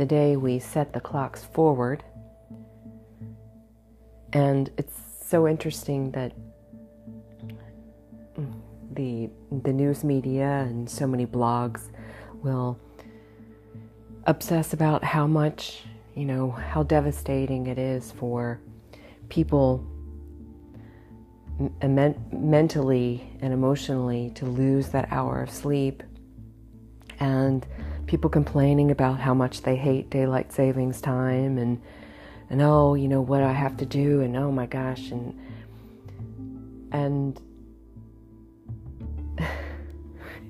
today we set the clocks forward. And it's so interesting that the the news media and so many blogs will obsess about how much, you know, how devastating it is for people men- mentally and emotionally to lose that hour of sleep and people complaining about how much they hate daylight savings time and and oh you know what I have to do and oh my gosh and and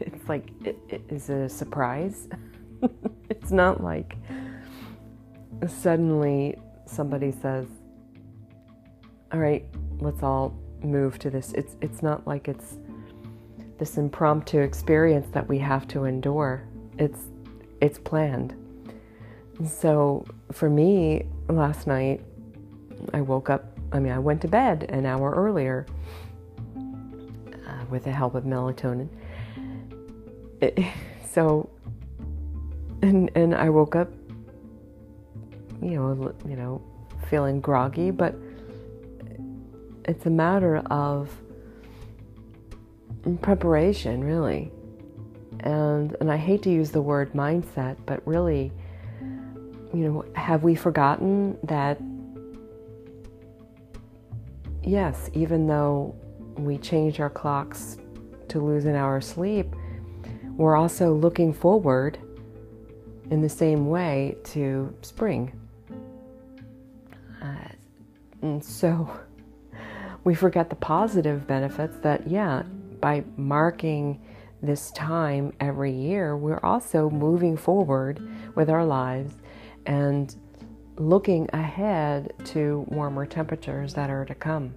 it's like it, it is a surprise it's not like suddenly somebody says all right let's all move to this. It's it's not like it's this impromptu experience that we have to endure. It's it's planned. So for me, last night, I woke up. I mean, I went to bed an hour earlier uh, with the help of melatonin. It, so, and and I woke up, you know, you know, feeling groggy, but it's a matter of preparation, really. And and I hate to use the word mindset, but really, you know, have we forgotten that yes, even though we change our clocks to lose an hour of sleep, we're also looking forward in the same way to spring. Uh, and so we forget the positive benefits that, yeah, by marking this time every year, we're also moving forward with our lives and looking ahead to warmer temperatures that are to come.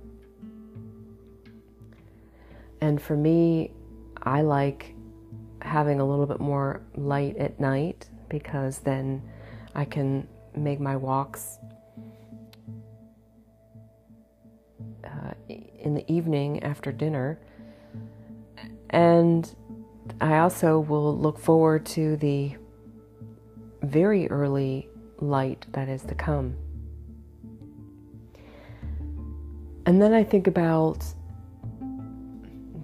And for me, I like having a little bit more light at night because then I can make my walks uh, in the evening after dinner. And I also will look forward to the very early light that is to come. And then I think about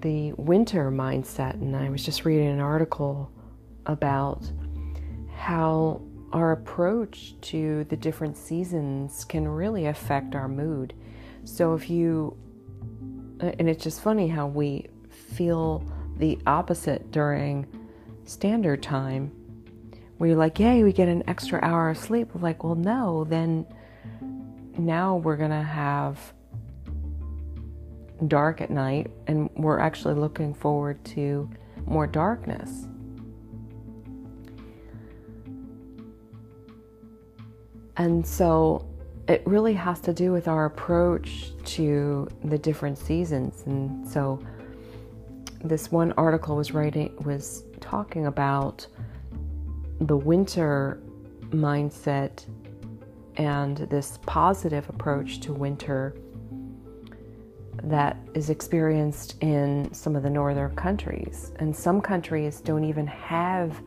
the winter mindset, and I was just reading an article about how our approach to the different seasons can really affect our mood. So if you, and it's just funny how we feel the opposite during standard time, where you're like, yay, we get an extra hour of sleep. like, well, no, then now we're going to have dark at night, and we're actually looking forward to more darkness. And so it really has to do with our approach to the different seasons. And so this one article was writing was talking about the winter mindset and this positive approach to winter that is experienced in some of the northern countries. And some countries don't even have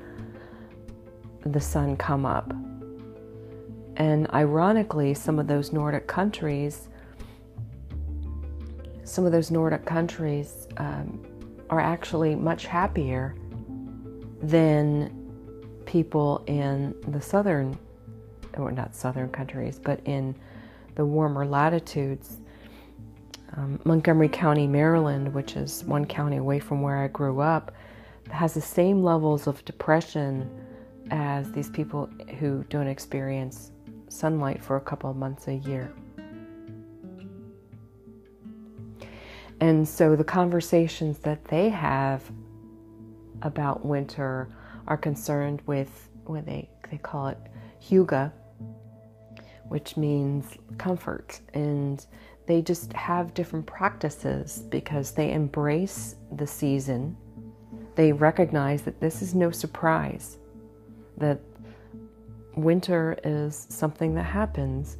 the sun come up and ironically, some of those Nordic countries, some of those Nordic countries um, are actually much happier than people in the southern, or not southern countries, but in the warmer latitudes. Um, Montgomery County, Maryland, which is one county away from where I grew up, has the same levels of depression as these people who don't experience sunlight for a couple of months a year. And so the conversations that they have about winter are concerned with what they, they call it hygge, which means comfort. And they just have different practices because they embrace the season. They recognize that this is no surprise, that winter is something that happens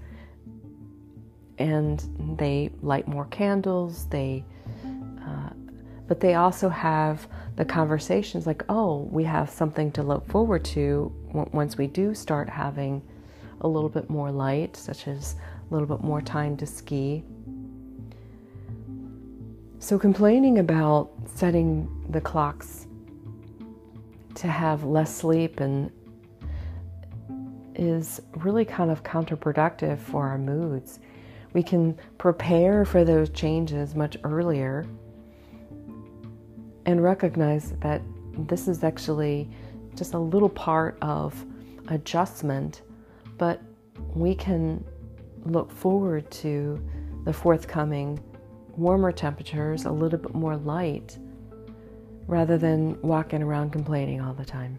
and they light more candles they uh, but they also have the conversations like, oh, we have something to look forward to once we do start having a little bit more light, such as a little bit more time to ski. So, complaining about setting the clocks to have less sleep and is really kind of counterproductive for our moods. We can prepare for those changes much earlier and recognize that this is actually just a little part of adjustment, but we can look forward to the forthcoming warmer temperatures, a little bit more light, rather than walking around complaining all the time.